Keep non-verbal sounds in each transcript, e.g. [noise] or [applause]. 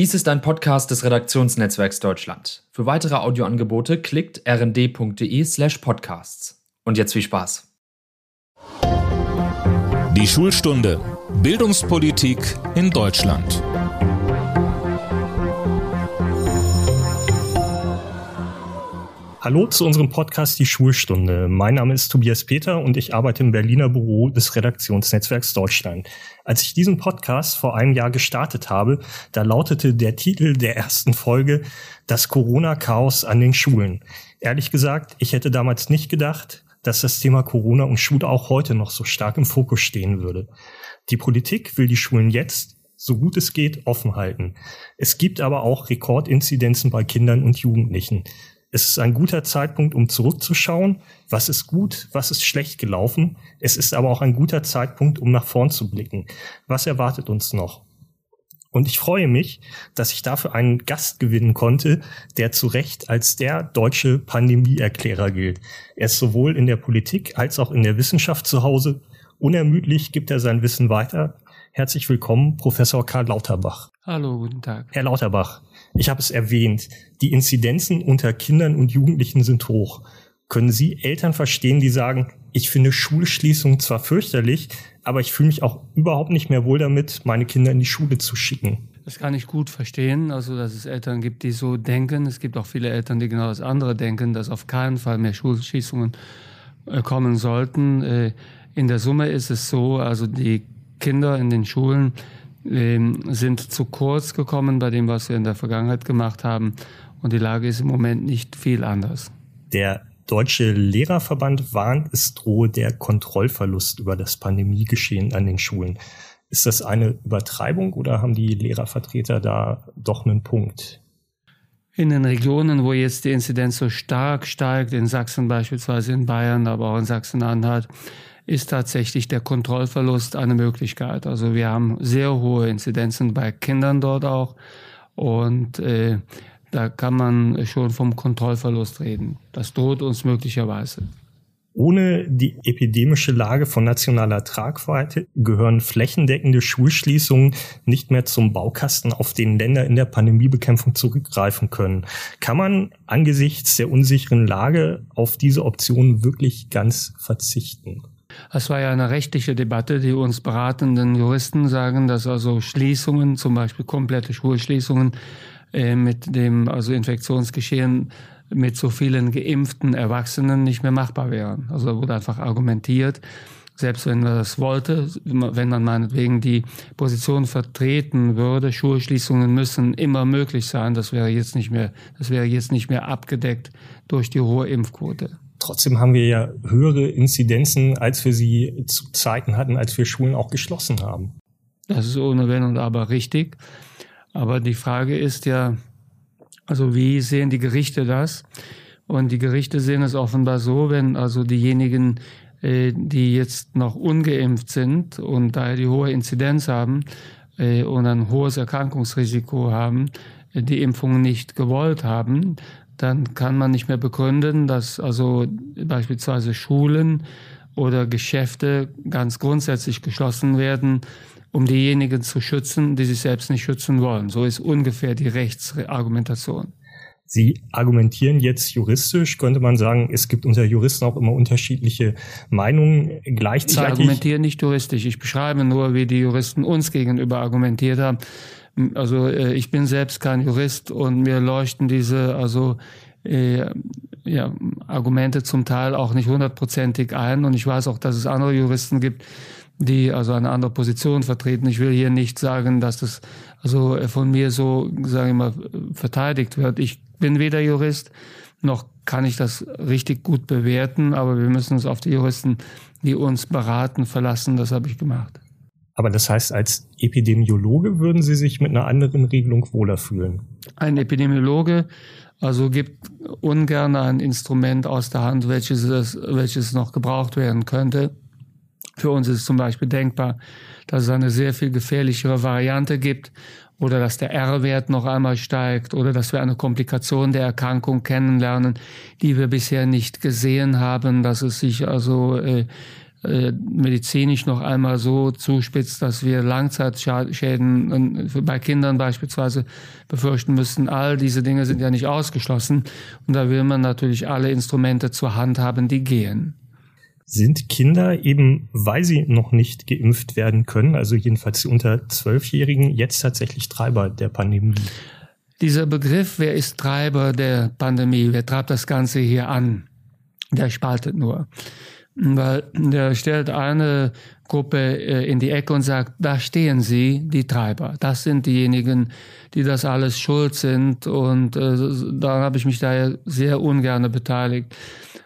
Dies ist ein Podcast des Redaktionsnetzwerks Deutschland. Für weitere Audioangebote klickt rnd.de/slash podcasts. Und jetzt viel Spaß. Die Schulstunde Bildungspolitik in Deutschland. Hallo zu unserem Podcast Die Schulstunde. Mein Name ist Tobias Peter und ich arbeite im Berliner Büro des Redaktionsnetzwerks Deutschland. Als ich diesen Podcast vor einem Jahr gestartet habe, da lautete der Titel der ersten Folge Das Corona-Chaos an den Schulen. Ehrlich gesagt, ich hätte damals nicht gedacht, dass das Thema Corona und Schule auch heute noch so stark im Fokus stehen würde. Die Politik will die Schulen jetzt so gut es geht, offen halten. Es gibt aber auch Rekordinzidenzen bei Kindern und Jugendlichen. Es ist ein guter Zeitpunkt, um zurückzuschauen, was ist gut, was ist schlecht gelaufen. Es ist aber auch ein guter Zeitpunkt, um nach vorn zu blicken. Was erwartet uns noch? Und ich freue mich, dass ich dafür einen Gast gewinnen konnte, der zu Recht als der deutsche Pandemieerklärer gilt. Er ist sowohl in der Politik als auch in der Wissenschaft zu Hause. Unermüdlich gibt er sein Wissen weiter. Herzlich willkommen, Professor Karl Lauterbach. Hallo, guten Tag. Herr Lauterbach, ich habe es erwähnt, die Inzidenzen unter Kindern und Jugendlichen sind hoch. Können Sie Eltern verstehen, die sagen, ich finde Schulschließungen zwar fürchterlich, aber ich fühle mich auch überhaupt nicht mehr wohl damit, meine Kinder in die Schule zu schicken? Das kann ich gut verstehen, also dass es Eltern gibt, die so denken. Es gibt auch viele Eltern, die genau das andere denken, dass auf keinen Fall mehr Schulschließungen äh, kommen sollten. Äh, in der Summe ist es so, also die Kinder in den Schulen sind zu kurz gekommen bei dem, was wir in der Vergangenheit gemacht haben. Und die Lage ist im Moment nicht viel anders. Der Deutsche Lehrerverband warnt, es drohe der Kontrollverlust über das Pandemiegeschehen an den Schulen. Ist das eine Übertreibung oder haben die Lehrervertreter da doch einen Punkt? In den Regionen, wo jetzt die Inzidenz so stark steigt, in Sachsen beispielsweise, in Bayern, aber auch in Sachsen-Anhalt, ist tatsächlich der Kontrollverlust eine Möglichkeit. Also wir haben sehr hohe Inzidenzen bei Kindern dort auch und äh, da kann man schon vom Kontrollverlust reden. Das droht uns möglicherweise. Ohne die epidemische Lage von nationaler Tragweite gehören flächendeckende Schulschließungen nicht mehr zum Baukasten, auf den Länder in der Pandemiebekämpfung zurückgreifen können. Kann man angesichts der unsicheren Lage auf diese Option wirklich ganz verzichten? Es war ja eine rechtliche Debatte. Die uns beratenden Juristen sagen, dass also Schließungen, zum Beispiel komplette Schulschließungen äh, mit dem also Infektionsgeschehen mit so vielen geimpften Erwachsenen nicht mehr machbar wären. Also wurde einfach argumentiert, selbst wenn man das wollte, wenn man meinetwegen die Position vertreten würde, Schulschließungen müssen immer möglich sein, das wäre jetzt nicht mehr, das wäre jetzt nicht mehr abgedeckt durch die hohe Impfquote. Trotzdem haben wir ja höhere Inzidenzen, als wir sie zu Zeiten hatten, als wir Schulen auch geschlossen haben. Das ist ohne Wenn und Aber richtig. Aber die Frage ist ja, also wie sehen die Gerichte das? Und die Gerichte sehen es offenbar so, wenn also diejenigen, äh, die jetzt noch ungeimpft sind und daher die hohe Inzidenz haben äh, und ein hohes Erkrankungsrisiko haben, äh, die Impfung nicht gewollt haben, dann kann man nicht mehr begründen, dass also beispielsweise Schulen oder Geschäfte ganz grundsätzlich geschlossen werden, um diejenigen zu schützen, die sich selbst nicht schützen wollen. So ist ungefähr die Rechtsargumentation. Sie argumentieren jetzt juristisch, könnte man sagen, es gibt unter Juristen auch immer unterschiedliche Meinungen gleichzeitig. Ich argumentiere nicht juristisch, ich beschreibe nur, wie die Juristen uns gegenüber argumentiert haben. Also äh, ich bin selbst kein Jurist und mir leuchten diese also äh, ja, Argumente zum Teil auch nicht hundertprozentig ein. Und ich weiß auch, dass es andere Juristen gibt, die also eine andere Position vertreten. Ich will hier nicht sagen, dass das also von mir so, sage ich mal, verteidigt wird. Ich bin weder Jurist, noch kann ich das richtig gut bewerten, aber wir müssen uns auf die Juristen, die uns beraten, verlassen. Das habe ich gemacht. Aber das heißt, als Epidemiologe würden Sie sich mit einer anderen Regelung wohler fühlen? Ein Epidemiologe also gibt ungern ein Instrument aus der Hand, welches, welches noch gebraucht werden könnte. Für uns ist es zum Beispiel denkbar, dass es eine sehr viel gefährlichere Variante gibt oder dass der R-Wert noch einmal steigt oder dass wir eine Komplikation der Erkrankung kennenlernen, die wir bisher nicht gesehen haben, dass es sich also äh, äh, medizinisch noch einmal so zuspitzt, dass wir Langzeitschäden bei Kindern beispielsweise befürchten müssten. All diese Dinge sind ja nicht ausgeschlossen. Und da will man natürlich alle Instrumente zur Hand haben, die gehen. Sind Kinder eben, weil sie noch nicht geimpft werden können, also jedenfalls die unter Zwölfjährigen, jetzt tatsächlich Treiber der Pandemie? Dieser Begriff, wer ist Treiber der Pandemie, wer treibt das Ganze hier an, der spaltet nur weil der stellt eine Gruppe äh, in die Ecke und sagt, da stehen sie, die Treiber. Das sind diejenigen, die das alles schuld sind und äh, daran habe ich mich daher sehr ungern beteiligt.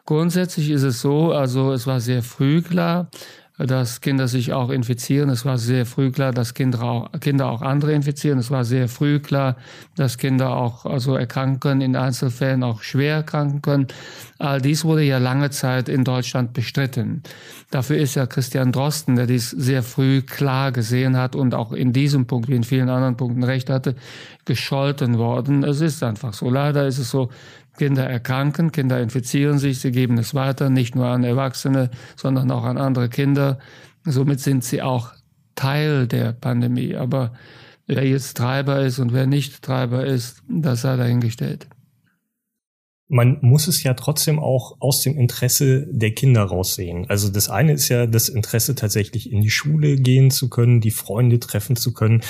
Grundsätzlich ist es so, also es war sehr früh klar, dass Kinder sich auch infizieren. Es war sehr früh klar, dass Kinder auch, Kinder auch andere infizieren. Es war sehr früh klar, dass Kinder auch also erkranken können, in Einzelfällen auch schwer erkranken können. All dies wurde ja lange Zeit in Deutschland bestritten. Dafür ist ja Christian Drosten, der dies sehr früh klar gesehen hat und auch in diesem Punkt wie in vielen anderen Punkten recht hatte, gescholten worden. Es ist einfach so. Leider ist es so, Kinder erkranken, Kinder infizieren sich, sie geben es weiter, nicht nur an Erwachsene, sondern auch an andere Kinder. Somit sind sie auch Teil der Pandemie. Aber wer jetzt Treiber ist und wer nicht Treiber ist, das sei dahingestellt. Man muss es ja trotzdem auch aus dem Interesse der Kinder raussehen. Also das eine ist ja das Interesse tatsächlich in die Schule gehen zu können, die Freunde treffen zu können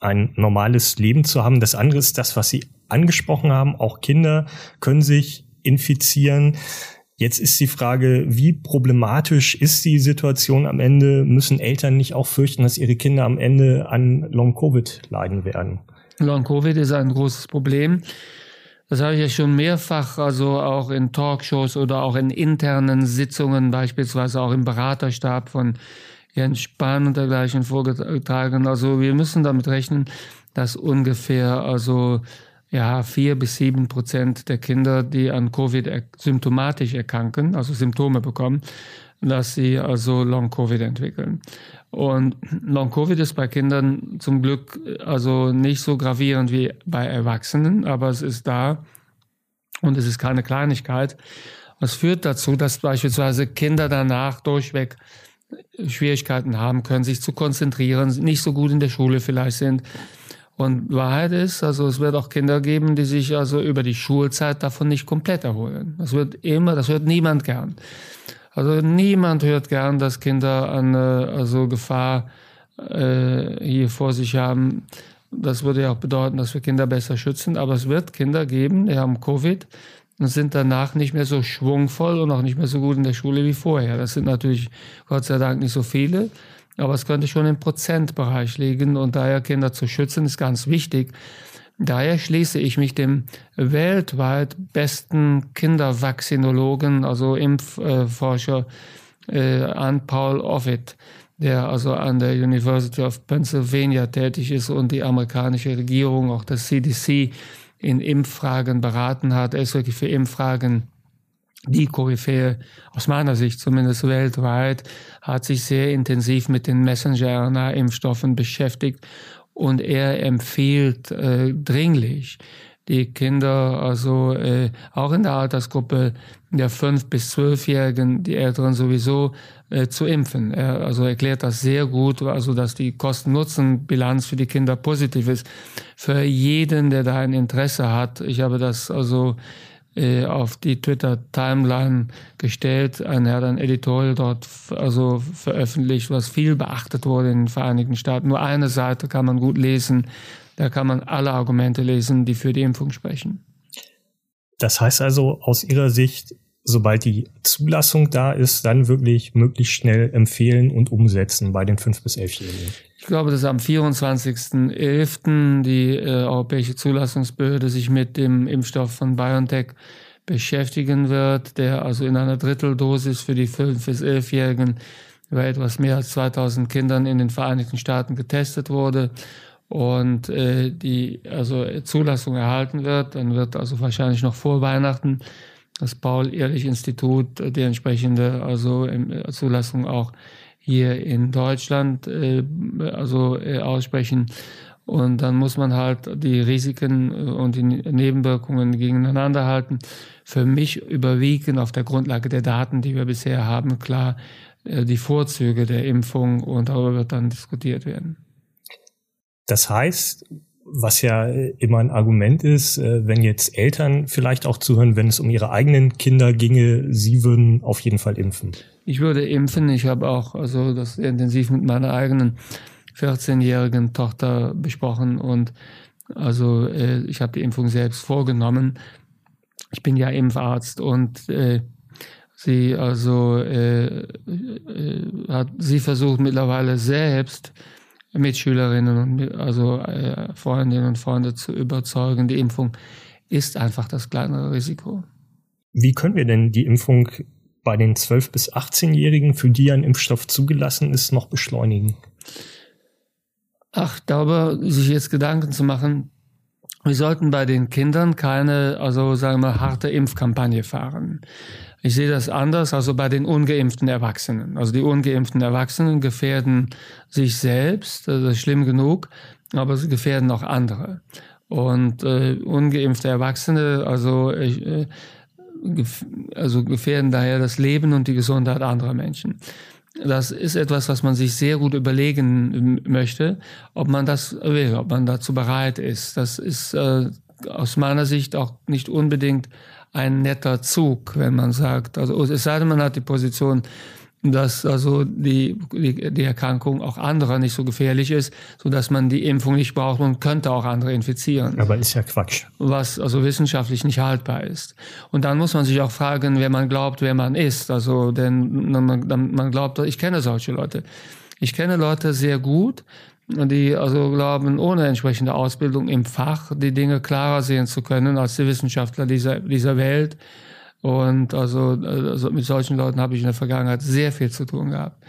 ein normales Leben zu haben. Das andere ist das, was Sie angesprochen haben. Auch Kinder können sich infizieren. Jetzt ist die Frage, wie problematisch ist die Situation am Ende? Müssen Eltern nicht auch fürchten, dass ihre Kinder am Ende an Long-Covid leiden werden? Long-Covid ist ein großes Problem. Das habe ich ja schon mehrfach, also auch in Talkshows oder auch in internen Sitzungen, beispielsweise auch im Beraterstab von Jens Spahn und dergleichen vorgetragen. Also wir müssen damit rechnen, dass ungefähr also ja vier bis sieben Prozent der Kinder, die an Covid er symptomatisch erkranken, also Symptome bekommen, dass sie also Long Covid entwickeln. Und Long Covid ist bei Kindern zum Glück also nicht so gravierend wie bei Erwachsenen, aber es ist da und es ist keine Kleinigkeit. Es führt dazu, dass beispielsweise Kinder danach durchweg Schwierigkeiten haben können, sich zu konzentrieren, nicht so gut in der Schule vielleicht sind. Und Wahrheit ist, also es wird auch Kinder geben, die sich also über die Schulzeit davon nicht komplett erholen. Das wird immer, das hört niemand gern. Also niemand hört gern, dass Kinder eine also Gefahr äh, hier vor sich haben. Das würde ja auch bedeuten, dass wir Kinder besser schützen. Aber es wird Kinder geben, die haben Covid, und sind danach nicht mehr so schwungvoll und auch nicht mehr so gut in der Schule wie vorher. Das sind natürlich Gott sei Dank nicht so viele, aber es könnte schon im Prozentbereich liegen und daher Kinder zu schützen ist ganz wichtig. Daher schließe ich mich dem weltweit besten Kindervaccinologen, also Impfforscher äh, an, Paul Offit, der also an der University of Pennsylvania tätig ist und die amerikanische Regierung, auch das CDC, in Impffragen beraten hat. Er ist wirklich für Impffragen die Koryphäe, aus meiner Sicht zumindest weltweit, hat sich sehr intensiv mit den Messenger-RNA-Impfstoffen beschäftigt und er empfiehlt äh, dringlich, die Kinder, also äh, auch in der Altersgruppe der fünf bis zwölfjährigen, die Älteren sowieso äh, zu impfen. Er also erklärt das sehr gut, also dass die Kosten-Nutzen-Bilanz für die Kinder positiv ist. Für jeden, der da ein Interesse hat, ich habe das also äh, auf die Twitter-Timeline gestellt. Ein Herr ein Editorial dort also veröffentlicht, was viel beachtet wurde in den Vereinigten Staaten. Nur eine Seite kann man gut lesen da kann man alle Argumente lesen, die für die Impfung sprechen. Das heißt also aus Ihrer Sicht, sobald die Zulassung da ist, dann wirklich möglichst schnell empfehlen und umsetzen bei den 5- bis 11-Jährigen. Ich glaube, dass am 24.11. die äh, Europäische Zulassungsbehörde sich mit dem Impfstoff von BioNTech beschäftigen wird, der also in einer Dritteldosis für die 5- bis 11-Jährigen bei etwas mehr als 2000 Kindern in den Vereinigten Staaten getestet wurde und äh, die also Zulassung erhalten wird, dann wird also wahrscheinlich noch vor Weihnachten das Paul-Ehrlich-Institut die entsprechende also äh, Zulassung auch hier in Deutschland äh, also äh, aussprechen. Und dann muss man halt die Risiken und die Nebenwirkungen gegeneinander halten. Für mich überwiegen auf der Grundlage der Daten, die wir bisher haben, klar die Vorzüge der Impfung und darüber wird dann diskutiert werden. Das heißt, was ja immer ein Argument ist, äh, wenn jetzt Eltern vielleicht auch zuhören, wenn es um ihre eigenen Kinder ginge, sie würden auf jeden Fall impfen. Ich würde impfen. Ich habe auch also das intensiv mit meiner eigenen 14-jährigen Tochter besprochen und also äh, ich habe die Impfung selbst vorgenommen. Ich bin ja Impfarzt und äh, sie also äh, äh, hat sie versucht mittlerweile selbst Mitschülerinnen und also äh, Freundinnen und Freunde zu überzeugen, die Impfung ist einfach das kleinere Risiko. Wie können wir denn die Impfung bei den 12- bis 18-Jährigen, für die ein Impfstoff zugelassen ist, noch beschleunigen? Ach, darüber sich jetzt Gedanken zu machen, wir sollten bei den Kindern keine, also sagen wir, harte Impfkampagne fahren. Ich sehe das anders, also bei den ungeimpften Erwachsenen. Also die ungeimpften Erwachsenen gefährden sich selbst, das ist schlimm genug, aber sie gefährden auch andere. Und äh, ungeimpfte Erwachsene, also, äh, also gefährden daher das Leben und die Gesundheit anderer Menschen. Das ist etwas, was man sich sehr gut überlegen möchte, ob man das will, ob man dazu bereit ist. Das ist äh, aus meiner Sicht auch nicht unbedingt ein netter Zug, wenn man sagt, also es sei denn, man hat die Position, dass also die, die, die Erkrankung auch anderer nicht so gefährlich ist, so dass man die Impfung nicht braucht und könnte auch andere infizieren. Aber ist ja Quatsch. Was also wissenschaftlich nicht haltbar ist. Und dann muss man sich auch fragen, wer man glaubt, wer man ist. Also, denn man, man glaubt, ich kenne solche Leute. Ich kenne Leute sehr gut, die also glauben, ohne entsprechende Ausbildung im Fach die Dinge klarer sehen zu können als die Wissenschaftler dieser, dieser Welt. Und also, also mit solchen Leuten habe ich in der Vergangenheit sehr viel zu tun gehabt.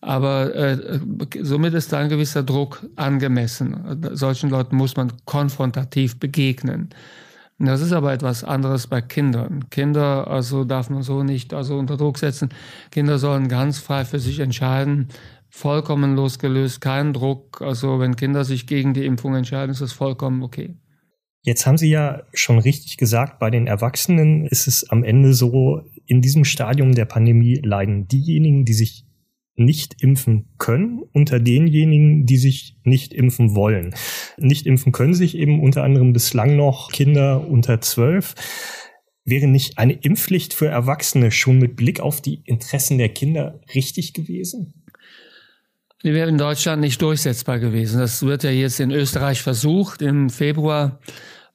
Aber äh, somit ist da ein gewisser Druck angemessen. Solchen Leuten muss man konfrontativ begegnen. Das ist aber etwas anderes bei Kindern. Kinder also darf man so nicht also unter Druck setzen. Kinder sollen ganz frei für sich entscheiden, vollkommen losgelöst, kein Druck. Also wenn Kinder sich gegen die Impfung entscheiden, ist das vollkommen okay. Jetzt haben Sie ja schon richtig gesagt, bei den Erwachsenen ist es am Ende so, in diesem Stadium der Pandemie leiden diejenigen, die sich nicht impfen können, unter denjenigen, die sich nicht impfen wollen. Nicht impfen können sich eben unter anderem bislang noch Kinder unter zwölf. Wäre nicht eine Impfpflicht für Erwachsene schon mit Blick auf die Interessen der Kinder richtig gewesen? Die wäre in Deutschland nicht durchsetzbar gewesen. Das wird ja jetzt in Österreich versucht. Im Februar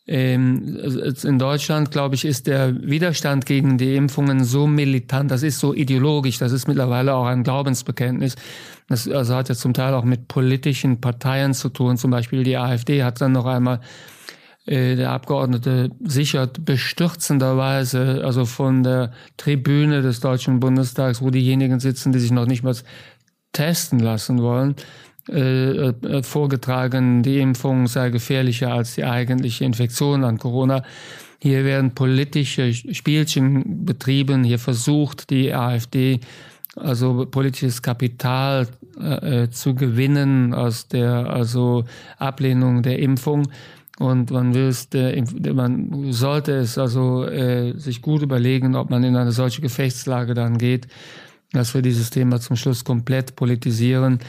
ähm, in Deutschland, glaube ich, ist der Widerstand gegen die Impfungen so militant, das ist so ideologisch, das ist mittlerweile auch ein Glaubensbekenntnis. Das also hat ja zum Teil auch mit politischen Parteien zu tun. Zum Beispiel die AfD hat dann noch einmal äh, der Abgeordnete sichert bestürzenderweise, also von der Tribüne des Deutschen Bundestags, wo diejenigen sitzen, die sich noch nicht mal testen lassen wollen, äh, äh, vorgetragen, die Impfung sei gefährlicher als die eigentliche Infektion an Corona. Hier werden politische Spielchen betrieben. Hier versucht die AfD also politisches Kapital äh, zu gewinnen aus der also Ablehnung der Impfung. Und man es, man sollte es also äh, sich gut überlegen, ob man in eine solche Gefechtslage dann geht dass wir dieses Thema zum Schluss komplett politisieren.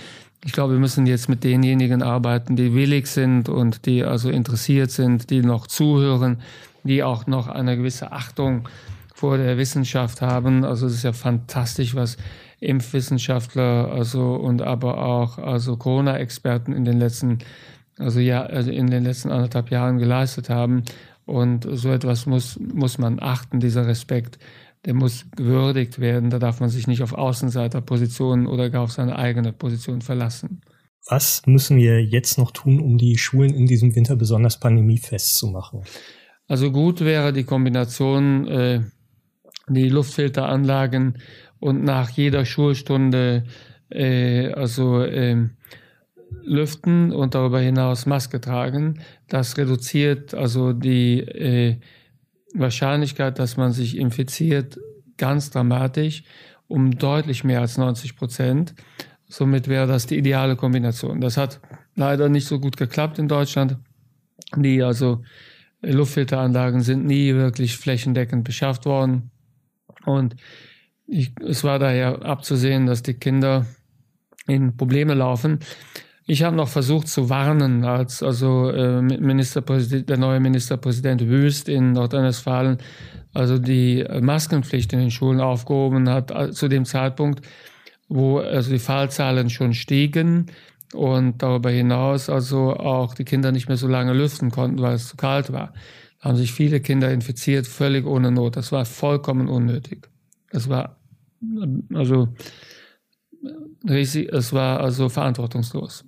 Ich glaube, wir müssen jetzt mit denjenigen arbeiten, die willig sind und die also interessiert sind, die noch zuhören, die auch noch eine gewisse Achtung vor der Wissenschaft haben. Also es ist ja fantastisch, was Impfwissenschaftler also und aber auch also Corona-Experten in den letzten also ja also in den letzten anderthalb Jahren geleistet haben. Und so etwas muss muss man achten, dieser Respekt der muss gewürdigt werden. Da darf man sich nicht auf Außenseiterpositionen oder gar auf seine eigene Position verlassen. Was müssen wir jetzt noch tun, um die Schulen in diesem Winter besonders pandemiefest zu machen? Also gut wäre die Kombination, äh, die Luftfilteranlagen und nach jeder Schulstunde äh, also äh, lüften und darüber hinaus Maske tragen. Das reduziert also die äh, Wahrscheinlichkeit, dass man sich infiziert, ganz dramatisch, um deutlich mehr als 90 Prozent. Somit wäre das die ideale Kombination. Das hat leider nicht so gut geklappt in Deutschland. Die also Luftfilteranlagen sind nie wirklich flächendeckend beschafft worden. Und ich, es war daher abzusehen, dass die Kinder in Probleme laufen. Ich habe noch versucht zu warnen, als also äh, Ministerpräsident, der neue Ministerpräsident Wüst in Nordrhein-Westfalen also die Maskenpflicht in den Schulen aufgehoben hat, äh, zu dem Zeitpunkt, wo also die Fallzahlen schon stiegen und darüber hinaus also auch die Kinder nicht mehr so lange lüften konnten, weil es zu kalt war. Da haben sich viele Kinder infiziert, völlig ohne Not. Das war vollkommen unnötig. Das war also riesig, es war also verantwortungslos.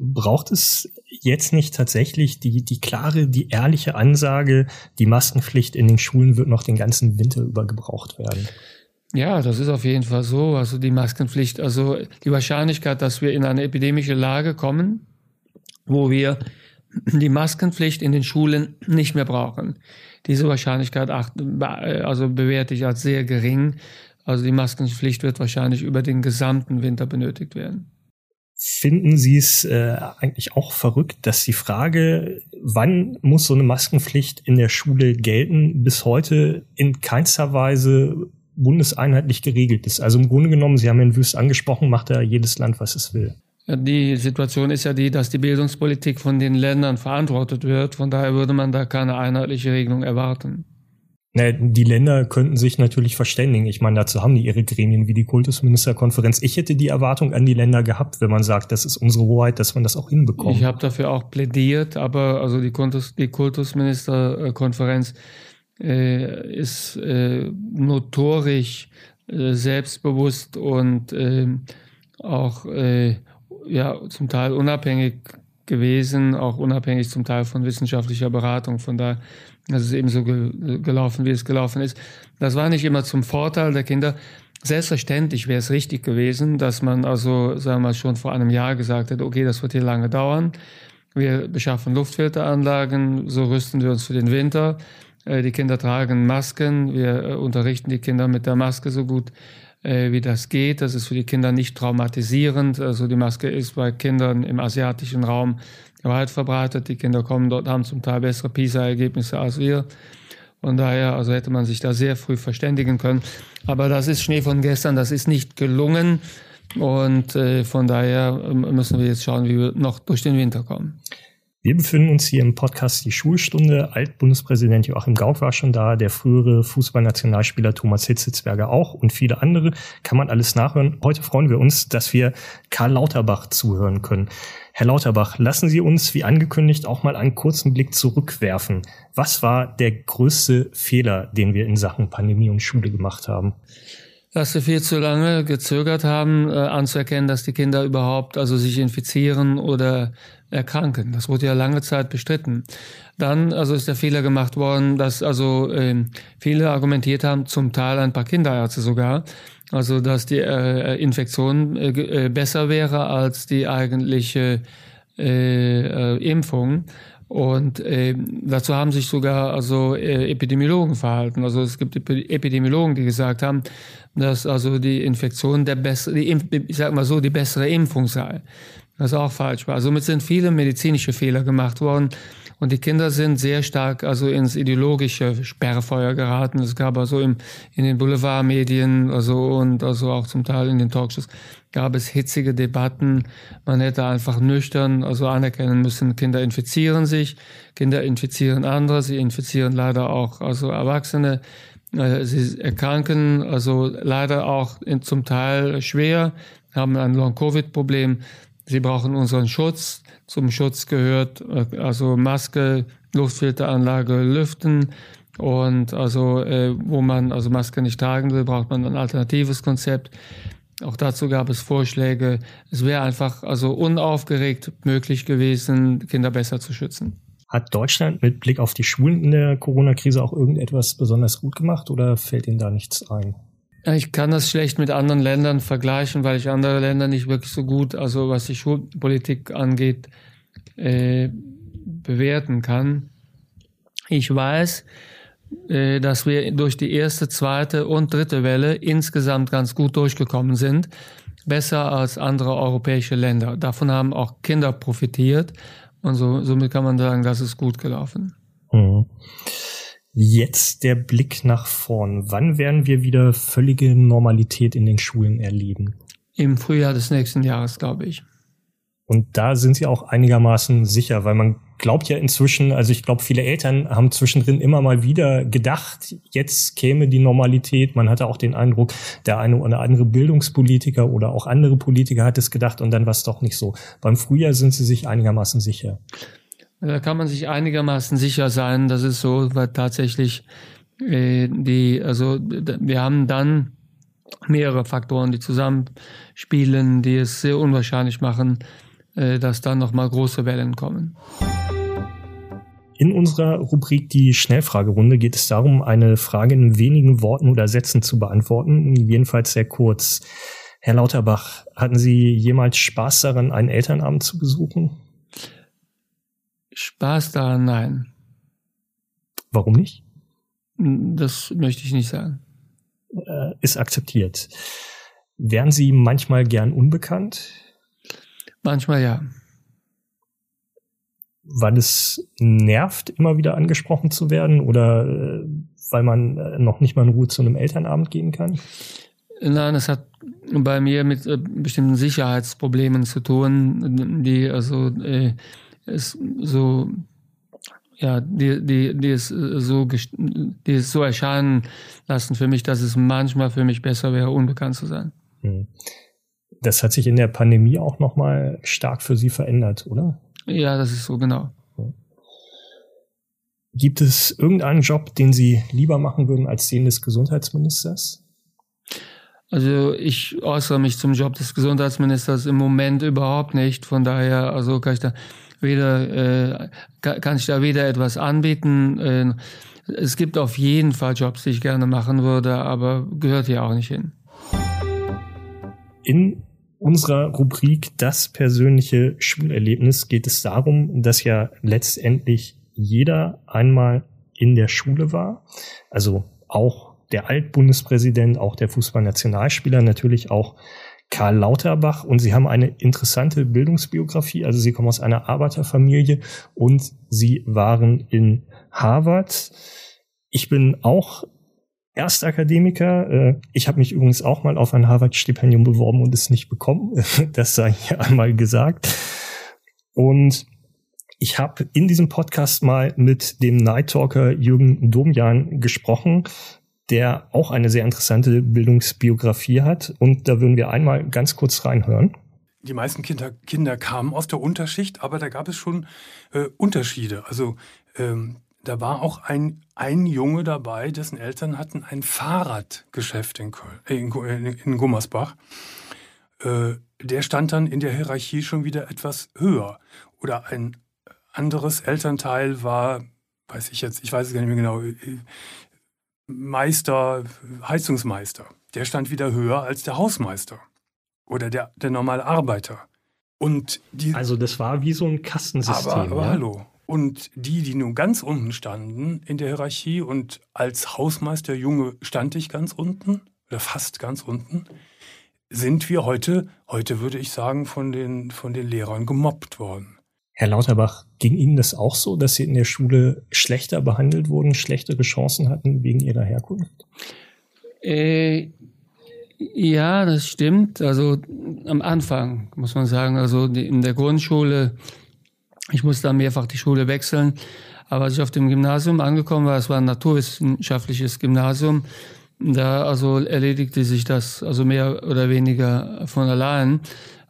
Braucht es jetzt nicht tatsächlich die, die klare, die ehrliche Ansage, die Maskenpflicht in den Schulen wird noch den ganzen Winter über gebraucht werden? Ja, das ist auf jeden Fall so. Also die Maskenpflicht, also die Wahrscheinlichkeit, dass wir in eine epidemische Lage kommen, wo wir die Maskenpflicht in den Schulen nicht mehr brauchen. Diese Wahrscheinlichkeit also bewerte ich als sehr gering. Also die Maskenpflicht wird wahrscheinlich über den gesamten Winter benötigt werden. Finden Sie es äh, eigentlich auch verrückt, dass die Frage, wann muss so eine Maskenpflicht in der Schule gelten, bis heute in keinster Weise bundeseinheitlich geregelt ist? Also im Grunde genommen, Sie haben Herrn Wüst angesprochen, macht ja jedes Land, was es will. Die Situation ist ja die, dass die Bildungspolitik von den Ländern verantwortet wird. Von daher würde man da keine einheitliche Regelung erwarten. Die Länder könnten sich natürlich verständigen. Ich meine, dazu haben die ihre Gremien wie die Kultusministerkonferenz. Ich hätte die Erwartung an die Länder gehabt, wenn man sagt, das ist unsere Hoheit, dass man das auch hinbekommt. Ich habe dafür auch plädiert, aber also die, Kultus, die Kultusministerkonferenz äh, ist äh, notorisch äh, selbstbewusst und äh, auch äh, ja zum Teil unabhängig gewesen, auch unabhängig zum Teil von wissenschaftlicher Beratung. Von daher das ist eben so ge gelaufen, wie es gelaufen ist. Das war nicht immer zum Vorteil der Kinder. Selbstverständlich wäre es richtig gewesen, dass man also, sagen wir mal, schon vor einem Jahr gesagt hätte, okay, das wird hier lange dauern. Wir beschaffen Luftfilteranlagen, so rüsten wir uns für den Winter. Äh, die Kinder tragen Masken, wir äh, unterrichten die Kinder mit der Maske so gut äh, wie das geht. Das ist für die Kinder nicht traumatisierend. Also die Maske ist bei Kindern im asiatischen Raum weit verbreitet. Die Kinder kommen dort, haben zum Teil bessere PISA-Ergebnisse als wir. Von daher, also hätte man sich da sehr früh verständigen können. Aber das ist Schnee von gestern, das ist nicht gelungen. Und äh, von daher ähm, müssen wir jetzt schauen, wie wir noch durch den Winter kommen. Wir befinden uns hier im Podcast Die Schulstunde. Altbundespräsident Joachim Gauck war schon da, der frühere Fußballnationalspieler Thomas Hitzitzberger auch und viele andere. Kann man alles nachhören. Heute freuen wir uns, dass wir Karl Lauterbach zuhören können. Herr Lauterbach, lassen Sie uns, wie angekündigt, auch mal einen kurzen Blick zurückwerfen. Was war der größte Fehler, den wir in Sachen Pandemie und Schule gemacht haben? dass wir viel zu lange gezögert haben, äh, anzuerkennen, dass die Kinder überhaupt also sich infizieren oder erkranken. Das wurde ja lange Zeit bestritten. Dann also ist der Fehler gemacht worden, dass also äh, viele argumentiert haben, zum Teil ein paar Kinderärzte sogar, also dass die äh, Infektion äh, äh besser wäre als die eigentliche äh, äh, Impfung. Und äh, dazu haben sich sogar also äh, Epidemiologen verhalten. Also es gibt Epidemiologen, die gesagt haben, dass also die Infektion der bessere, ich sag mal so, die bessere Impfung sei. Was auch falsch war. Somit sind viele medizinische Fehler gemacht worden. Und die Kinder sind sehr stark also ins ideologische Sperrfeuer geraten. Es gab also im, in den Boulevardmedien also und also auch zum Teil in den Talkshows gab es hitzige Debatten. Man hätte einfach nüchtern also anerkennen müssen, Kinder infizieren sich, Kinder infizieren andere, sie infizieren leider auch also Erwachsene. Äh, sie erkranken also leider auch in, zum Teil schwer, haben ein Long-Covid-Problem. Sie brauchen unseren Schutz. Zum Schutz gehört äh, also Maske, Luftfilteranlage, Lüften. Und also, äh, wo man also Maske nicht tragen will, braucht man ein alternatives Konzept. Auch dazu gab es Vorschläge. Es wäre einfach also unaufgeregt möglich gewesen, Kinder besser zu schützen. Hat Deutschland mit Blick auf die Schulen in der Corona-Krise auch irgendetwas besonders gut gemacht oder fällt Ihnen da nichts ein? Ich kann das schlecht mit anderen Ländern vergleichen, weil ich andere Länder nicht wirklich so gut, also was die Schulpolitik angeht, äh, bewerten kann. Ich weiß, äh, dass wir durch die erste, zweite und dritte Welle insgesamt ganz gut durchgekommen sind. Besser als andere europäische Länder. Davon haben auch Kinder profitiert. Und so, somit kann man sagen, das ist gut gelaufen. Mhm. Jetzt der Blick nach vorn. Wann werden wir wieder völlige Normalität in den Schulen erleben? Im Frühjahr des nächsten Jahres, glaube ich. Und da sind sie auch einigermaßen sicher, weil man glaubt ja inzwischen, also ich glaube, viele Eltern haben zwischendrin immer mal wieder gedacht, jetzt käme die Normalität. Man hatte auch den Eindruck, der eine oder andere Bildungspolitiker oder auch andere Politiker hat es gedacht und dann war es doch nicht so. Beim Frühjahr sind sie sich einigermaßen sicher. Da kann man sich einigermaßen sicher sein, dass es so, weil tatsächlich äh, die, also wir haben dann mehrere Faktoren, die zusammenspielen, die es sehr unwahrscheinlich machen, äh, dass dann nochmal große Wellen kommen. In unserer Rubrik die Schnellfragerunde geht es darum, eine Frage in wenigen Worten oder Sätzen zu beantworten, jedenfalls sehr kurz. Herr Lauterbach, hatten Sie jemals Spaß daran, einen Elternabend zu besuchen? Spaß daran, nein. Warum nicht? Das möchte ich nicht sagen. Äh, ist akzeptiert. Wären Sie manchmal gern unbekannt? Manchmal ja. Weil es nervt, immer wieder angesprochen zu werden oder äh, weil man äh, noch nicht mal in Ruhe zu einem Elternabend gehen kann? Nein, es hat bei mir mit bestimmten Sicherheitsproblemen zu tun, die also äh, es so ja, die, die, die es so, die es so erscheinen lassen für mich, dass es manchmal für mich besser wäre, unbekannt zu sein. Hm das hat sich in der Pandemie auch nochmal stark für Sie verändert, oder? Ja, das ist so genau. Gibt es irgendeinen Job, den Sie lieber machen würden als den des Gesundheitsministers? Also ich äußere mich zum Job des Gesundheitsministers im Moment überhaupt nicht. Von daher, also kann ich da weder äh, kann ich da weder etwas anbieten. Äh, es gibt auf jeden Fall Jobs, die ich gerne machen würde, aber gehört hier auch nicht hin. In unserer Rubrik Das persönliche Schulerlebnis geht es darum, dass ja letztendlich jeder einmal in der Schule war. Also auch der Altbundespräsident, auch der Fußballnationalspieler, natürlich auch Karl Lauterbach. Und sie haben eine interessante Bildungsbiografie. Also sie kommen aus einer Arbeiterfamilie und sie waren in Harvard. Ich bin auch Erstakademiker. Äh, ich habe mich übrigens auch mal auf ein Harvard-Stipendium beworben und es nicht bekommen. [laughs] Das sei hier einmal gesagt. Und ich habe in diesem Podcast mal mit dem Night Talker Jürgen Domjan gesprochen, der auch eine sehr interessante Bildungsbiografie hat. Und da würden wir einmal ganz kurz reinhören. Die meisten Kinder, Kinder kamen aus der Unterschicht, aber da gab es schon äh, Unterschiede. Also ähm, da war auch ein, ein Junge dabei, dessen Eltern hatten ein Fahrradgeschäft in, Köln, äh, in, in Gummersbach. Äh, der stand dann in der Hierarchie schon wieder etwas höher. Oder ein anderes Elternteil war, weiß ich jetzt, ich weiß es gar nicht mehr genau, äh, Meister, Heizungsmeister. Der stand wieder höher als der Hausmeister oder der, der normale Arbeiter. Und die, also das war wie so ein Kastensystem. Aber, aber ja? hallo, und die, die nun ganz unten standen in der Hierarchie und als Hausmeister Junge stand ich ganz unten oder fast ganz unten, sind wir heute, heute würde ich sagen, von den, von den Lehrern gemobbt worden. Herr Lauterbach, ging Ihnen das auch so, dass Sie in der Schule schlechter behandelt wurden, schlechtere Chancen hatten wegen Ihrer Herkunft? Äh, ja, das stimmt. Also am Anfang muss man sagen, also in der Grundschule ich musste dann mehrfach die Schule wechseln. Aber als ich auf dem Gymnasium angekommen war, es war ein naturwissenschaftliches Gymnasium, da also erledigte sich das also mehr oder weniger von allein,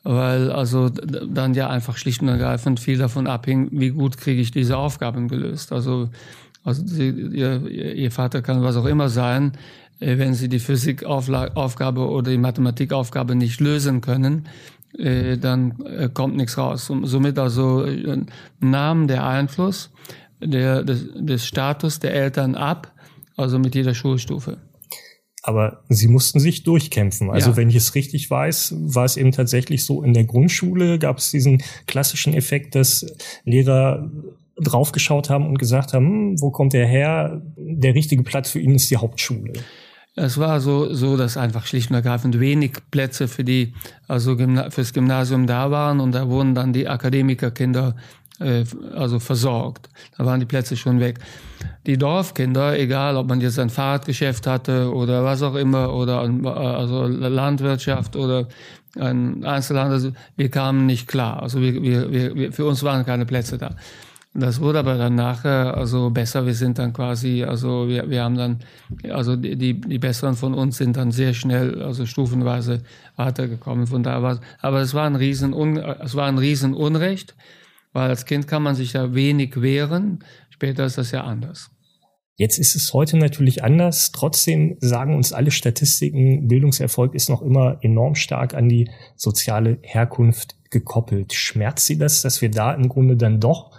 weil also dann ja einfach schlicht und ergreifend viel davon abhing, wie gut kriege ich diese Aufgaben gelöst. Also, also sie, ihr, ihr Vater kann was auch immer sein, äh, wenn sie die Physikaufgabe oder die Mathematikaufgabe nicht lösen können, äh, dann äh, kommt nichts raus. Und somit also nahm der Einfluss der, des, des Status der Eltern ab, also mit jeder Schulstufe. Aber sie mussten sich durchkämpfen. Also ja. wenn ich es richtig weiß, war es eben tatsächlich so, in der Grundschule gab es diesen klassischen Effekt, dass Lehrer draufgeschaut haben und gesagt haben, hm, wo kommt der her? Der richtige Platz für ihn ist die Hauptschule. Es war so, so, dass einfach schlicht und ergreifend wenig Plätze für die, also fürs Gymnasium da waren und da wurden dann die Akademikerkinder äh, also versorgt. Da waren die Plätze schon weg. Die Dorfkinder, egal ob man jetzt ein Fahrradgeschäft hatte oder was auch immer, oder also Landwirtschaft oder ein Einzelhandel, also wir kamen nicht klar. Also wir, wir, wir, für uns waren keine Plätze da. Das wurde aber dann nachher also besser. Wir sind dann quasi, also wir, wir haben dann, also die, die Besseren von uns sind dann sehr schnell, also stufenweise weitergekommen. Von da war, aber es war ein riesen, es war ein riesen weil als Kind kann man sich da wenig wehren. Später ist das ja anders. Jetzt ist es heute natürlich anders. Trotzdem sagen uns alle Statistiken, Bildungserfolg ist noch immer enorm stark an die soziale Herkunft gekoppelt. Schmerzt Sie das, dass wir da im Grunde dann doch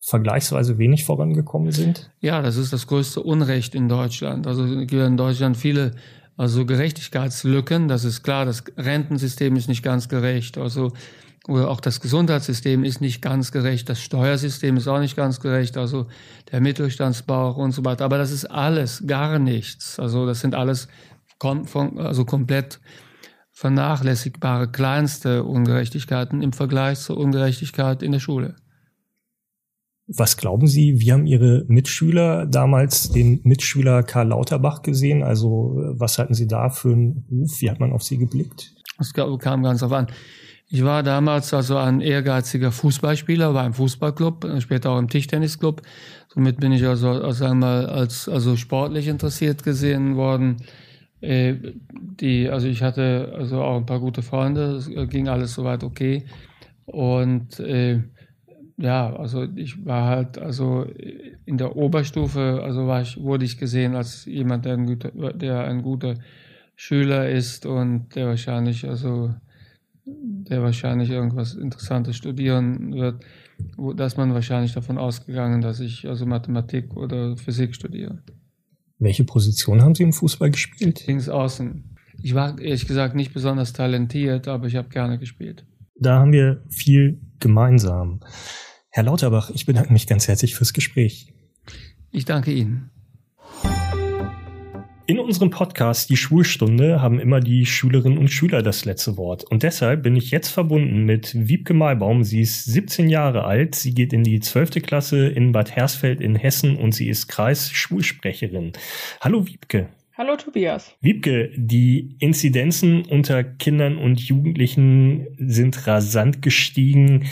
vergleichsweise wenig vorangekommen sind? Ja, das ist das größte Unrecht in Deutschland. Also es gibt in Deutschland viele also Gerechtigkeitslücken. Das ist klar, das Rentensystem ist nicht ganz gerecht. Also oder auch das Gesundheitssystem ist nicht ganz gerecht, das Steuersystem ist auch nicht ganz gerecht, also der Mittelstandsbauch und so weiter. Aber das ist alles gar nichts. Also das sind alles kom also komplett vernachlässigbare kleinste Ungerechtigkeiten im Vergleich zur Ungerechtigkeit in der Schule. Was glauben Sie, wie haben Ihre Mitschüler damals den Mitschüler Karl Lauterbach gesehen? Also was hatten Sie da für einen Ruf? Wie hat man auf Sie geblickt? Es kam ganz auf an. Ich war damals also ein ehrgeiziger Fußballspieler, war im Fußballclub, später auch im Tischtennisclub. Somit bin ich also, also sagen wir mal, als also sportlich interessiert gesehen worden. Äh, die, also ich hatte also auch ein paar gute Freunde, es ging alles soweit okay. Und äh, ja, also ich war halt, also in der Oberstufe, also war ich, wurde ich gesehen als jemand, der ein guter, der ein guter Schüler ist und der wahrscheinlich, also der wahrscheinlich irgendwas Interessantes studieren wird, wo, dass man wahrscheinlich davon ausgegangen, dass ich also Mathematik oder Physik studiere. Welche Position haben Sie im Fußball gespielt? Links außen. Ich war ehrlich gesagt nicht besonders talentiert, aber ich habe gerne gespielt. Da haben wir viel gemeinsam. Herr Lauterbach, ich bedanke mich ganz herzlich fürs Gespräch. Ich danke Ihnen. In unserem Podcast Die Schulstunde haben immer die Schülerinnen und Schüler das letzte Wort. Und deshalb bin ich jetzt verbunden mit Wiebke Maibaum. Sie ist 17 Jahre alt. Sie geht in die 12. Klasse in Bad Hersfeld in Hessen und sie ist Kreisschulsprecherin. Hallo Wiebke. Hallo Tobias. Wiebke, die Inzidenzen unter Kindern und Jugendlichen sind rasant gestiegen.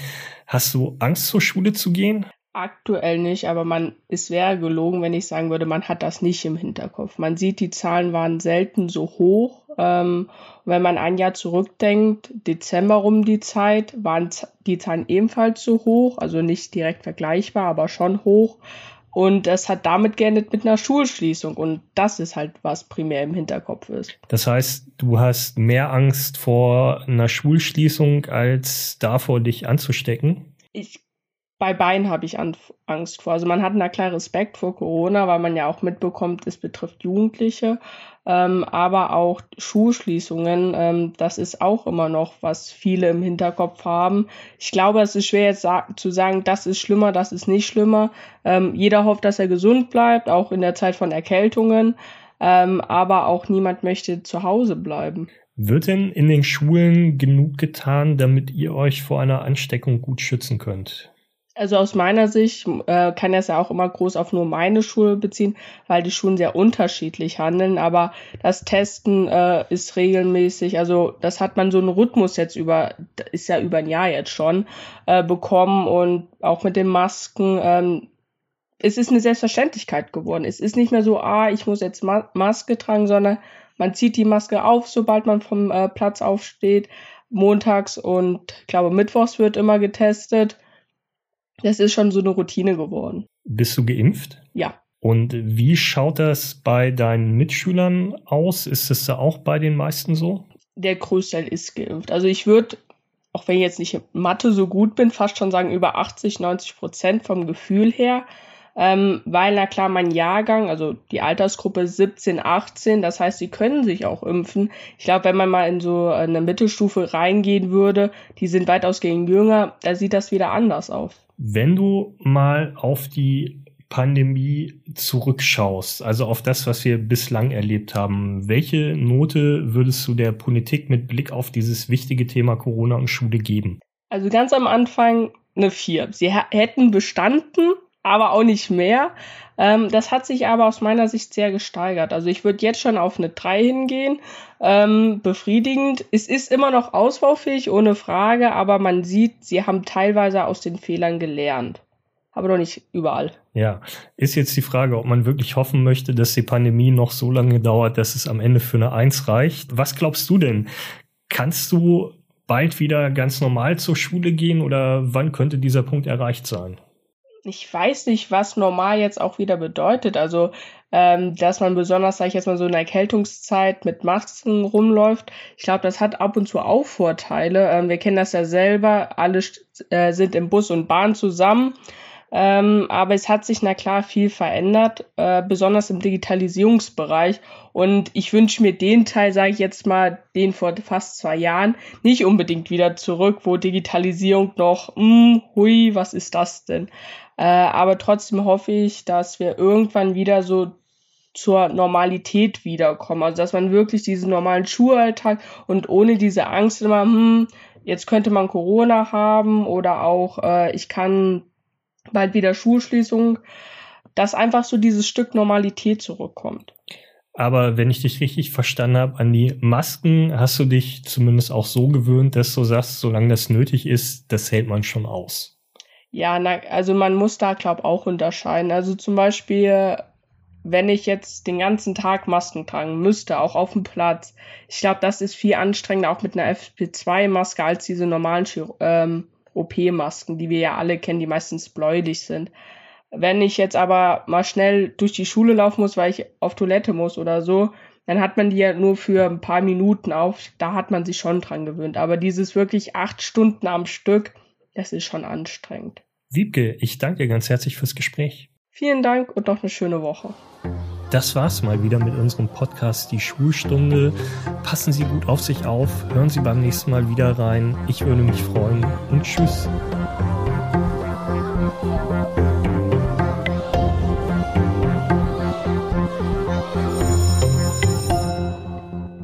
Hast du Angst, zur Schule zu gehen? Aktuell nicht, aber man, es wäre gelogen, wenn ich sagen würde, man hat das nicht im Hinterkopf. Man sieht, die Zahlen waren selten so hoch. Ähm, wenn man ein Jahr zurückdenkt, Dezember rum die Zeit, waren die Zahlen ebenfalls so hoch, also nicht direkt vergleichbar, aber schon hoch. Und das hat damit geendet mit einer Schulschließung. Und das ist halt, was primär im Hinterkopf ist. Das heißt, du hast mehr Angst vor einer Schulschließung, als davor, dich anzustecken? Ich bei beiden habe ich Angst vor. Also man hat na klar Respekt vor Corona, weil man ja auch mitbekommt, es betrifft Jugendliche, ähm, aber auch Schulschließungen. Ähm, das ist auch immer noch, was viele im Hinterkopf haben. Ich glaube, es ist schwer jetzt sa zu sagen, das ist schlimmer, das ist nicht schlimmer. Ähm, jeder hofft, dass er gesund bleibt, auch in der Zeit von Erkältungen. Ähm, aber auch niemand möchte zu Hause bleiben. Wird denn in den Schulen genug getan, damit ihr euch vor einer Ansteckung gut schützen könnt? Also aus meiner Sicht äh, kann das ja auch immer groß auf nur meine Schule beziehen, weil die Schulen sehr unterschiedlich handeln. Aber das Testen äh, ist regelmäßig, also das hat man so einen Rhythmus jetzt über, ist ja über ein Jahr jetzt schon äh, bekommen und auch mit den Masken. Ähm, es ist eine Selbstverständlichkeit geworden. Es ist nicht mehr so, ah, ich muss jetzt Ma Maske tragen, sondern man zieht die Maske auf, sobald man vom äh, Platz aufsteht. Montags und ich glaube mittwochs wird immer getestet. Das ist schon so eine Routine geworden. Bist du geimpft? Ja. Und wie schaut das bei deinen Mitschülern aus? Ist es da auch bei den meisten so? Der Großteil ist geimpft. Also ich würde, auch wenn ich jetzt nicht in Mathe so gut bin, fast schon sagen über 80, 90 Prozent vom Gefühl her. Ähm, weil, na klar, mein Jahrgang, also die Altersgruppe 17, 18, das heißt, sie können sich auch impfen. Ich glaube, wenn man mal in so eine Mittelstufe reingehen würde, die sind weitaus gegen jünger, da sieht das wieder anders aus. Wenn du mal auf die Pandemie zurückschaust, also auf das, was wir bislang erlebt haben, welche Note würdest du der Politik mit Blick auf dieses wichtige Thema Corona und Schule geben? Also ganz am Anfang eine 4. Sie hätten bestanden, aber auch nicht mehr. Ähm, das hat sich aber aus meiner Sicht sehr gesteigert. Also ich würde jetzt schon auf eine 3 hingehen. Ähm, befriedigend. Es ist immer noch ausbaufähig, ohne Frage, aber man sieht, sie haben teilweise aus den Fehlern gelernt. Aber doch nicht überall. Ja, ist jetzt die Frage, ob man wirklich hoffen möchte, dass die Pandemie noch so lange dauert, dass es am Ende für eine 1 reicht. Was glaubst du denn? Kannst du bald wieder ganz normal zur Schule gehen oder wann könnte dieser Punkt erreicht sein? Ich weiß nicht, was normal jetzt auch wieder bedeutet. Also, ähm, dass man besonders, sage ich jetzt mal, so in der Erkältungszeit mit Masken rumläuft. Ich glaube, das hat ab und zu auch Vorteile. Ähm, wir kennen das ja selber. Alle äh, sind im Bus und Bahn zusammen. Ähm, aber es hat sich na klar viel verändert, äh, besonders im Digitalisierungsbereich. Und ich wünsche mir den Teil, sage ich jetzt mal, den vor fast zwei Jahren, nicht unbedingt wieder zurück, wo Digitalisierung noch, hm, hui, was ist das denn? Äh, aber trotzdem hoffe ich, dass wir irgendwann wieder so zur Normalität wiederkommen. Also dass man wirklich diesen normalen Schulalltag und ohne diese Angst immer, hm, jetzt könnte man Corona haben oder auch äh, ich kann bald wieder Schulschließung, dass einfach so dieses Stück Normalität zurückkommt. Aber wenn ich dich richtig verstanden habe, an die Masken hast du dich zumindest auch so gewöhnt, dass du sagst, solange das nötig ist, das hält man schon aus. Ja, na, also man muss da, glaube auch unterscheiden. Also zum Beispiel, wenn ich jetzt den ganzen Tag Masken tragen müsste, auch auf dem Platz, ich glaube, das ist viel anstrengender, auch mit einer FP2-Maske, als diese normalen ähm, OP-Masken, die wir ja alle kennen, die meistens bläulich sind. Wenn ich jetzt aber mal schnell durch die Schule laufen muss, weil ich auf Toilette muss oder so, dann hat man die ja nur für ein paar Minuten auf. Da hat man sich schon dran gewöhnt. Aber dieses wirklich acht Stunden am Stück, das ist schon anstrengend. Wiebke, ich danke dir ganz herzlich fürs Gespräch. Vielen Dank und noch eine schöne Woche. Das war's mal wieder mit unserem Podcast Die Schulstunde. Passen Sie gut auf sich auf, hören Sie beim nächsten Mal wieder rein. Ich würde mich freuen und tschüss.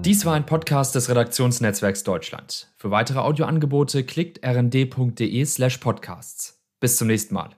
Dies war ein Podcast des Redaktionsnetzwerks Deutschland. Für weitere Audioangebote klickt rnd.de slash podcasts. Bis zum nächsten Mal.